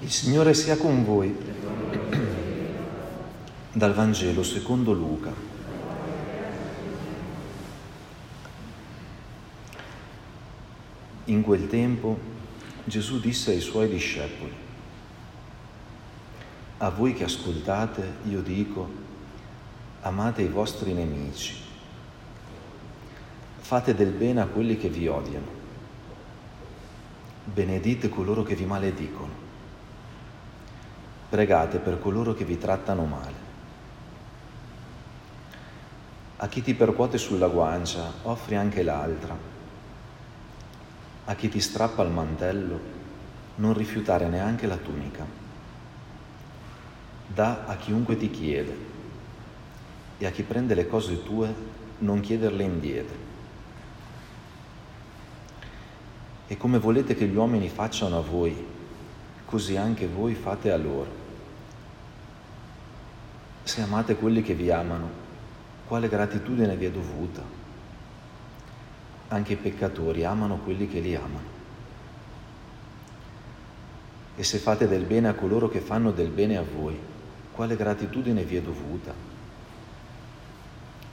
Il Signore sia con voi. Dal Vangelo secondo Luca. In quel tempo Gesù disse ai suoi discepoli, a voi che ascoltate io dico, amate i vostri nemici, fate del bene a quelli che vi odiano, benedite coloro che vi maledicono pregate per coloro che vi trattano male. A chi ti percuote sulla guancia, offri anche l'altra. A chi ti strappa il mantello, non rifiutare neanche la tunica. Da a chiunque ti chiede e a chi prende le cose tue, non chiederle indietro. E come volete che gli uomini facciano a voi, così anche voi fate a loro. Se amate quelli che vi amano, quale gratitudine vi è dovuta? Anche i peccatori amano quelli che li amano. E se fate del bene a coloro che fanno del bene a voi, quale gratitudine vi è dovuta?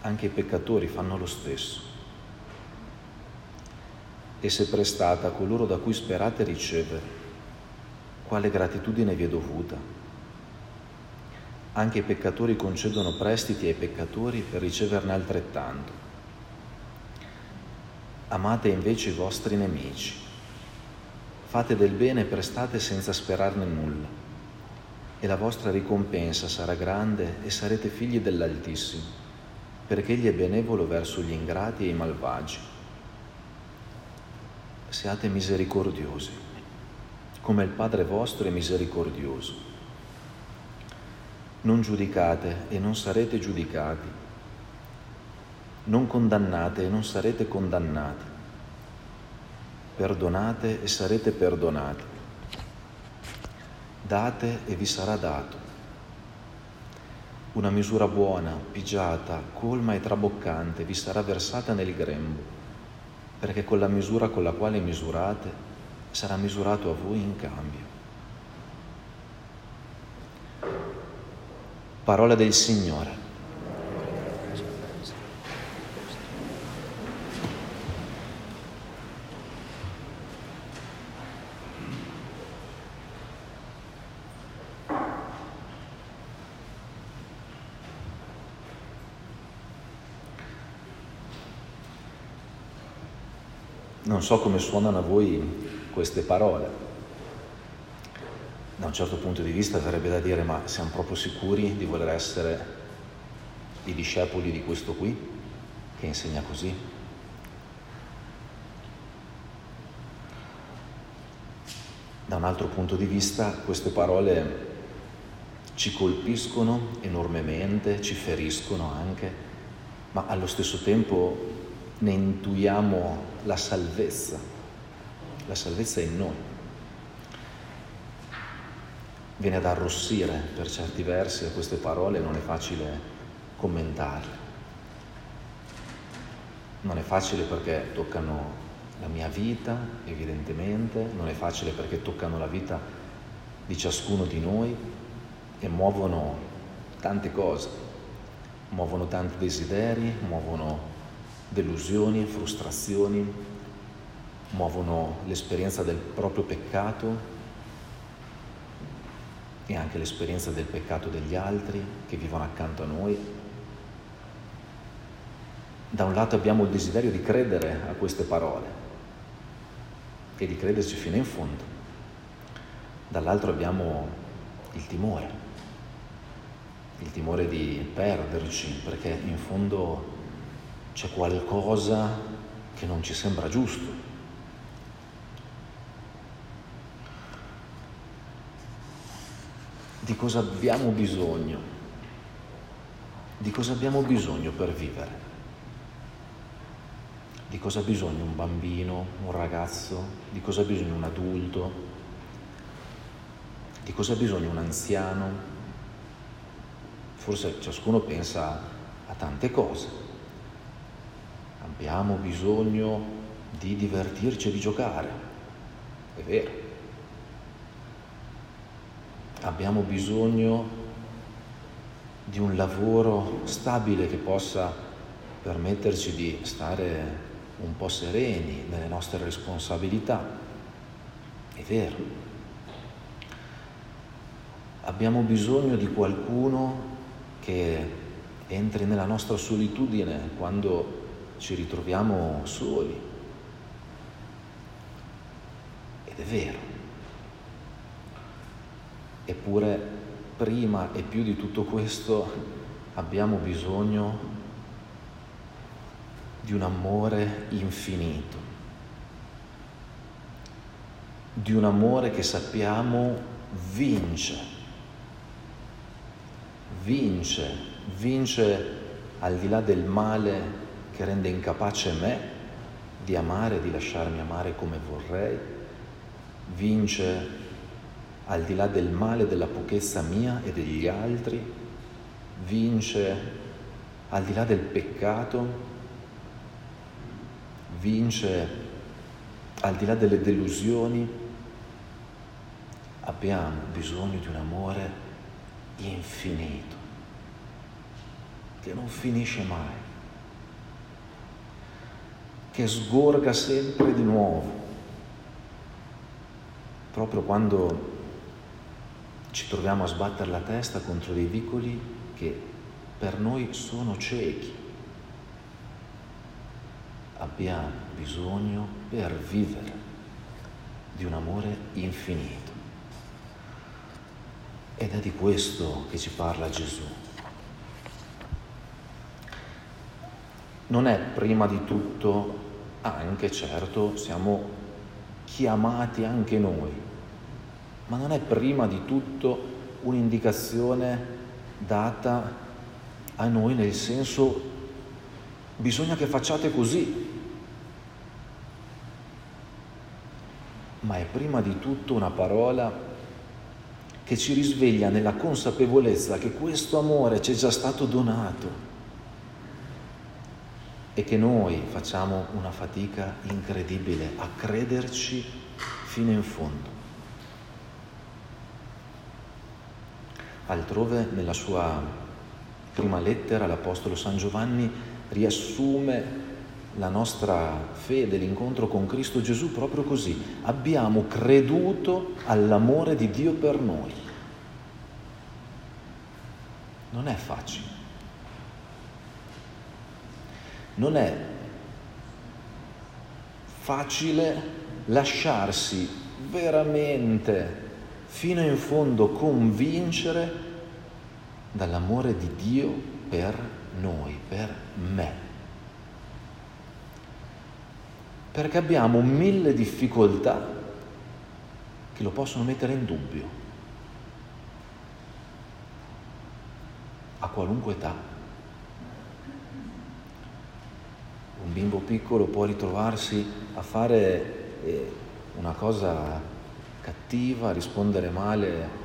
Anche i peccatori fanno lo stesso. E se prestate a coloro da cui sperate ricevere, quale gratitudine vi è dovuta? Anche i peccatori concedono prestiti ai peccatori per riceverne altrettanto. Amate invece i vostri nemici. Fate del bene e prestate senza sperarne nulla. E la vostra ricompensa sarà grande e sarete figli dell'Altissimo, perché Egli è benevolo verso gli ingrati e i malvagi. Siate misericordiosi come il Padre vostro è misericordioso. Non giudicate e non sarete giudicati. Non condannate e non sarete condannati. Perdonate e sarete perdonati. Date e vi sarà dato. Una misura buona, pigiata, colma e traboccante vi sarà versata nel grembo, perché con la misura con la quale misurate sarà misurato a voi in cambio. Parola del Signore. Non so come suonano a voi queste parole. Un certo punto di vista sarebbe da dire ma siamo proprio sicuri di voler essere i discepoli di questo qui che insegna così? Da un altro punto di vista queste parole ci colpiscono enormemente, ci feriscono anche, ma allo stesso tempo ne intuiamo la salvezza la salvezza è in noi. Viene ad arrossire per certi versi a queste parole, non è facile commentarle. Non è facile perché toccano la mia vita, evidentemente, non è facile perché toccano la vita di ciascuno di noi e muovono tante cose, muovono tanti desideri, muovono delusioni, frustrazioni, muovono l'esperienza del proprio peccato e anche l'esperienza del peccato degli altri che vivono accanto a noi. Da un lato abbiamo il desiderio di credere a queste parole e di crederci fino in fondo, dall'altro abbiamo il timore, il timore di perderci perché in fondo c'è qualcosa che non ci sembra giusto, di cosa abbiamo bisogno, di cosa abbiamo bisogno per vivere, di cosa ha bisogno un bambino, un ragazzo, di cosa ha bisogno un adulto, di cosa ha bisogno un anziano. Forse ciascuno pensa a tante cose. Abbiamo bisogno di divertirci e di giocare, è vero abbiamo bisogno di un lavoro stabile che possa permetterci di stare un po' sereni nelle nostre responsabilità. È vero. Abbiamo bisogno di qualcuno che entri nella nostra solitudine quando ci ritroviamo soli. Ed è vero. Eppure prima e più di tutto questo abbiamo bisogno di un amore infinito, di un amore che sappiamo vince, vince, vince al di là del male che rende incapace me di amare, di lasciarmi amare come vorrei, vince al di là del male, della pochezza mia e degli altri, vince al di là del peccato, vince al di là delle delusioni, abbiamo bisogno di un amore infinito, che non finisce mai, che sgorga sempre di nuovo, proprio quando ci troviamo a sbattere la testa contro dei vicoli che per noi sono ciechi. Abbiamo bisogno per vivere di un amore infinito. Ed è di questo che ci parla Gesù. Non è prima di tutto, anche certo, siamo chiamati anche noi ma non è prima di tutto un'indicazione data a noi nel senso bisogna che facciate così, ma è prima di tutto una parola che ci risveglia nella consapevolezza che questo amore ci è già stato donato e che noi facciamo una fatica incredibile a crederci fino in fondo. Altrove nella sua prima lettera l'Apostolo San Giovanni riassume la nostra fede, l'incontro con Cristo Gesù proprio così. Abbiamo creduto all'amore di Dio per noi. Non è facile. Non è facile lasciarsi veramente fino in fondo convincere dall'amore di Dio per noi, per me. Perché abbiamo mille difficoltà che lo possono mettere in dubbio, a qualunque età. Un bimbo piccolo può ritrovarsi a fare eh, una cosa cattiva, rispondere male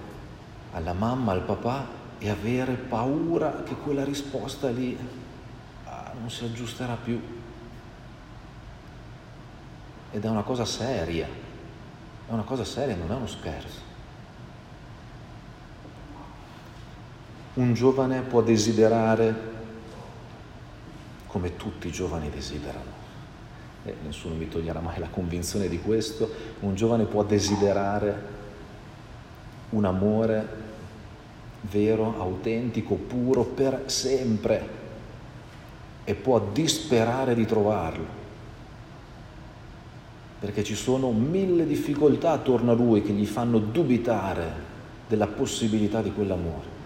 alla mamma, al papà e avere paura che quella risposta lì ah, non si aggiusterà più. Ed è una cosa seria, è una cosa seria, non è uno scherzo. Un giovane può desiderare come tutti i giovani desiderano e nessuno mi toglierà mai la convinzione di questo, un giovane può desiderare un amore vero, autentico, puro per sempre e può disperare di trovarlo perché ci sono mille difficoltà attorno a lui che gli fanno dubitare della possibilità di quell'amore.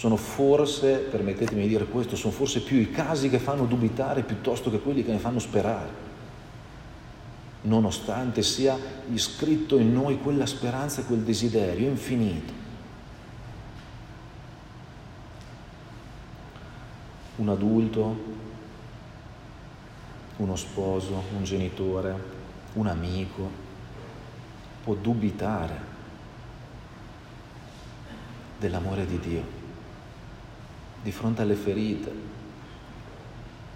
Sono forse, permettetemi di dire questo, sono forse più i casi che fanno dubitare piuttosto che quelli che ne fanno sperare, nonostante sia iscritto in noi quella speranza e quel desiderio infinito. Un adulto, uno sposo, un genitore, un amico può dubitare dell'amore di Dio di fronte alle ferite,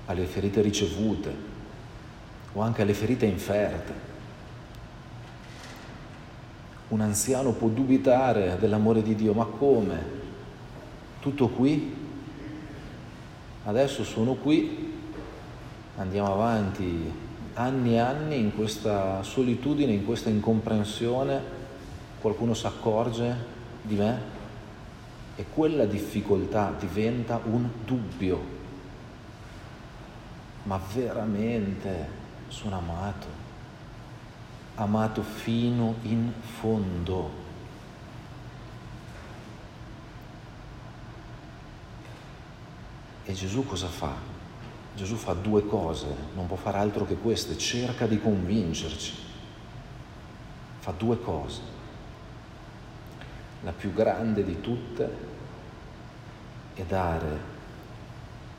alle ferite ricevute o anche alle ferite inferte. Un anziano può dubitare dell'amore di Dio, ma come? Tutto qui? Adesso sono qui, andiamo avanti anni e anni in questa solitudine, in questa incomprensione, qualcuno si accorge di me e quella difficoltà diventa un dubbio. Ma veramente sono amato, amato fino in fondo. E Gesù cosa fa? Gesù fa due cose, non può fare altro che queste, cerca di convincerci. Fa due cose. La più grande di tutte è dare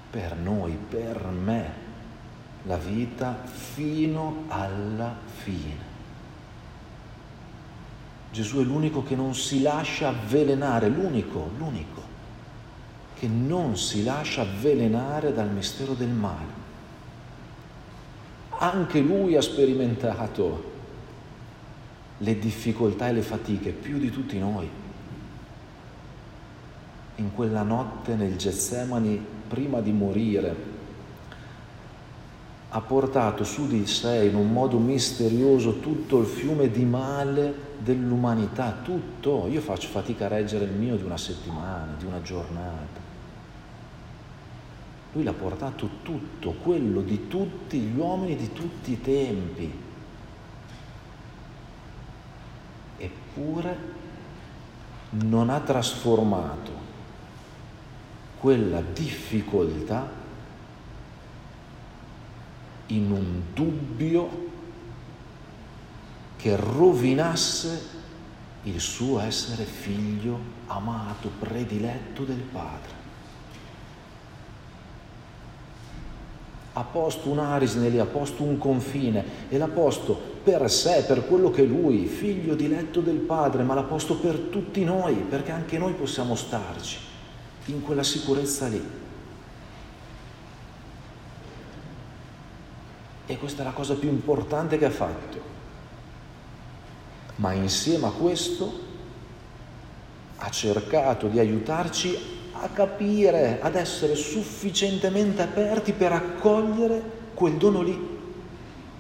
per noi, per me, la vita fino alla fine. Gesù è l'unico che non si lascia avvelenare, l'unico, l'unico che non si lascia avvelenare dal mistero del male. Anche lui ha sperimentato le difficoltà e le fatiche più di tutti noi. In quella notte nel Getsemani, prima di morire, ha portato su di sé in un modo misterioso tutto il fiume di male dell'umanità, tutto. Io faccio fatica a reggere il mio di una settimana, di una giornata. Lui l'ha portato tutto, quello di tutti gli uomini di tutti i tempi. Eppure non ha trasformato quella difficoltà in un dubbio che rovinasse il suo essere figlio amato, prediletto del Padre. ha posto un arisneli, ha posto un confine e l'ha posto per sé, per quello che è lui, figlio diletto del Padre, ma l'ha posto per tutti noi, perché anche noi possiamo starci in quella sicurezza lì. E questa è la cosa più importante che ha fatto. Ma insieme a questo ha cercato di aiutarci a capire, ad essere sufficientemente aperti per accogliere quel dono lì.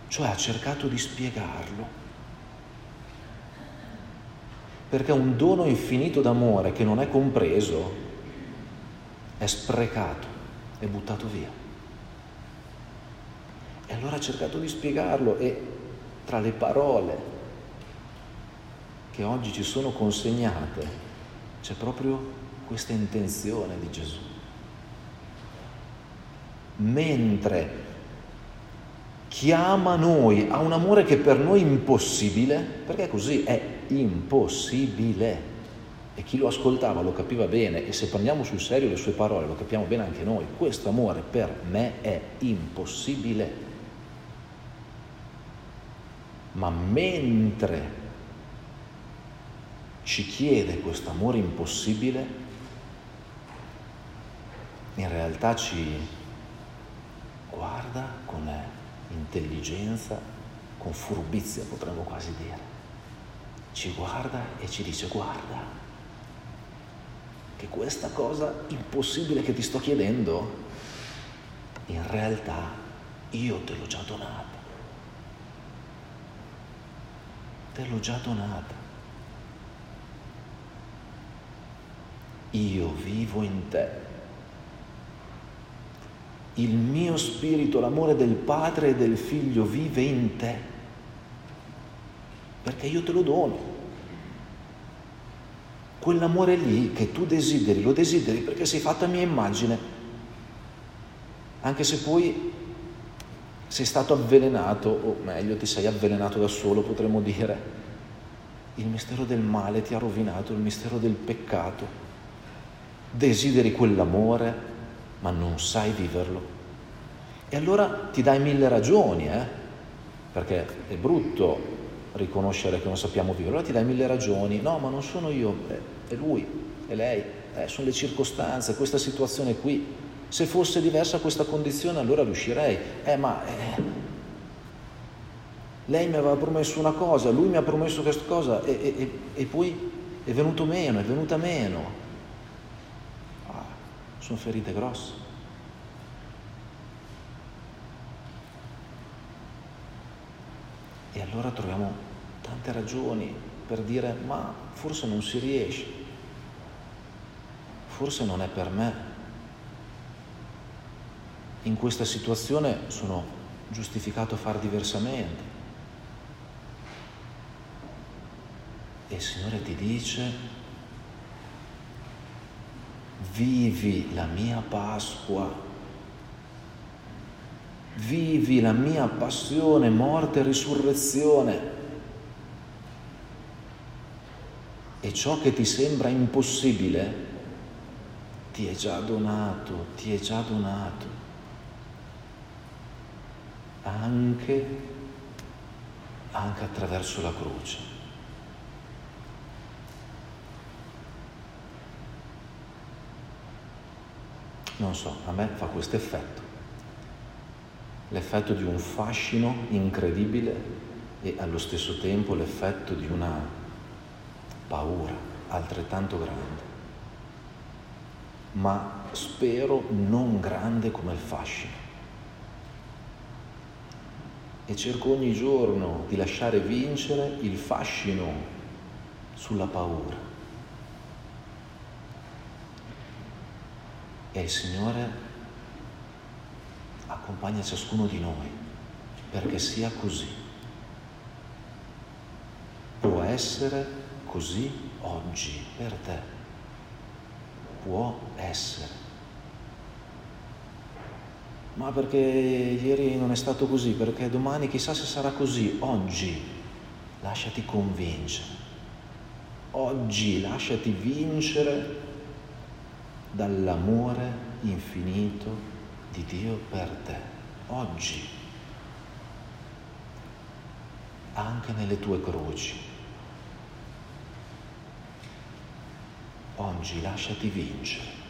Cioè ha cercato di spiegarlo. Perché un dono infinito d'amore che non è compreso è sprecato, è buttato via. E allora ha cercato di spiegarlo e tra le parole che oggi ci sono consegnate c'è proprio questa intenzione di Gesù. Mentre chiama noi a un amore che per noi è impossibile, perché così è impossibile. E chi lo ascoltava lo capiva bene e se prendiamo sul serio le sue parole lo capiamo bene anche noi. Questo amore per me è impossibile. Ma mentre ci chiede questo amore impossibile, in realtà ci guarda con intelligenza, con furbizia potremmo quasi dire. Ci guarda e ci dice guarda che questa cosa impossibile che ti sto chiedendo, in realtà io te l'ho già donata. Te l'ho già donata. Io vivo in te il mio spirito, l'amore del Padre e del Figlio vive in te, perché io te lo dono. Quell'amore lì che tu desideri, lo desideri perché sei fatta a mia immagine, anche se poi sei stato avvelenato, o meglio ti sei avvelenato da solo, potremmo dire. Il mistero del male ti ha rovinato, il mistero del peccato. Desideri quell'amore, ma non sai viverlo. E allora ti dai mille ragioni, eh? perché è brutto riconoscere che non sappiamo vivere, allora ti dai mille ragioni, no, ma non sono io, è lui, è lei, eh, sono le circostanze, questa situazione qui. Se fosse diversa questa condizione allora riuscirei, eh, ma... Eh. lei mi aveva promesso una cosa, lui mi ha promesso questa cosa e, e, e poi è venuto meno, è venuta meno. Ah, sono ferite grosse. E allora troviamo tante ragioni per dire ma forse non si riesce, forse non è per me. In questa situazione sono giustificato a far diversamente. E il Signore ti dice, vivi la mia Pasqua, vivi la mia passione, morte e risurrezione. E ciò che ti sembra impossibile ti è già donato, ti è già donato. Anche, anche attraverso la croce. non so, a me fa questo effetto. L'effetto di un fascino incredibile e allo stesso tempo l'effetto di una paura altrettanto grande, ma spero non grande come il fascino. E cerco ogni giorno di lasciare vincere il fascino sulla paura E il Signore accompagna ciascuno di noi perché sia così. Può essere così oggi per te. Può essere. Ma perché ieri non è stato così? Perché domani chissà se sarà così. Oggi lasciati convincere. Oggi lasciati vincere dall'amore infinito di Dio per te, oggi, anche nelle tue croci. Oggi lasciati vincere.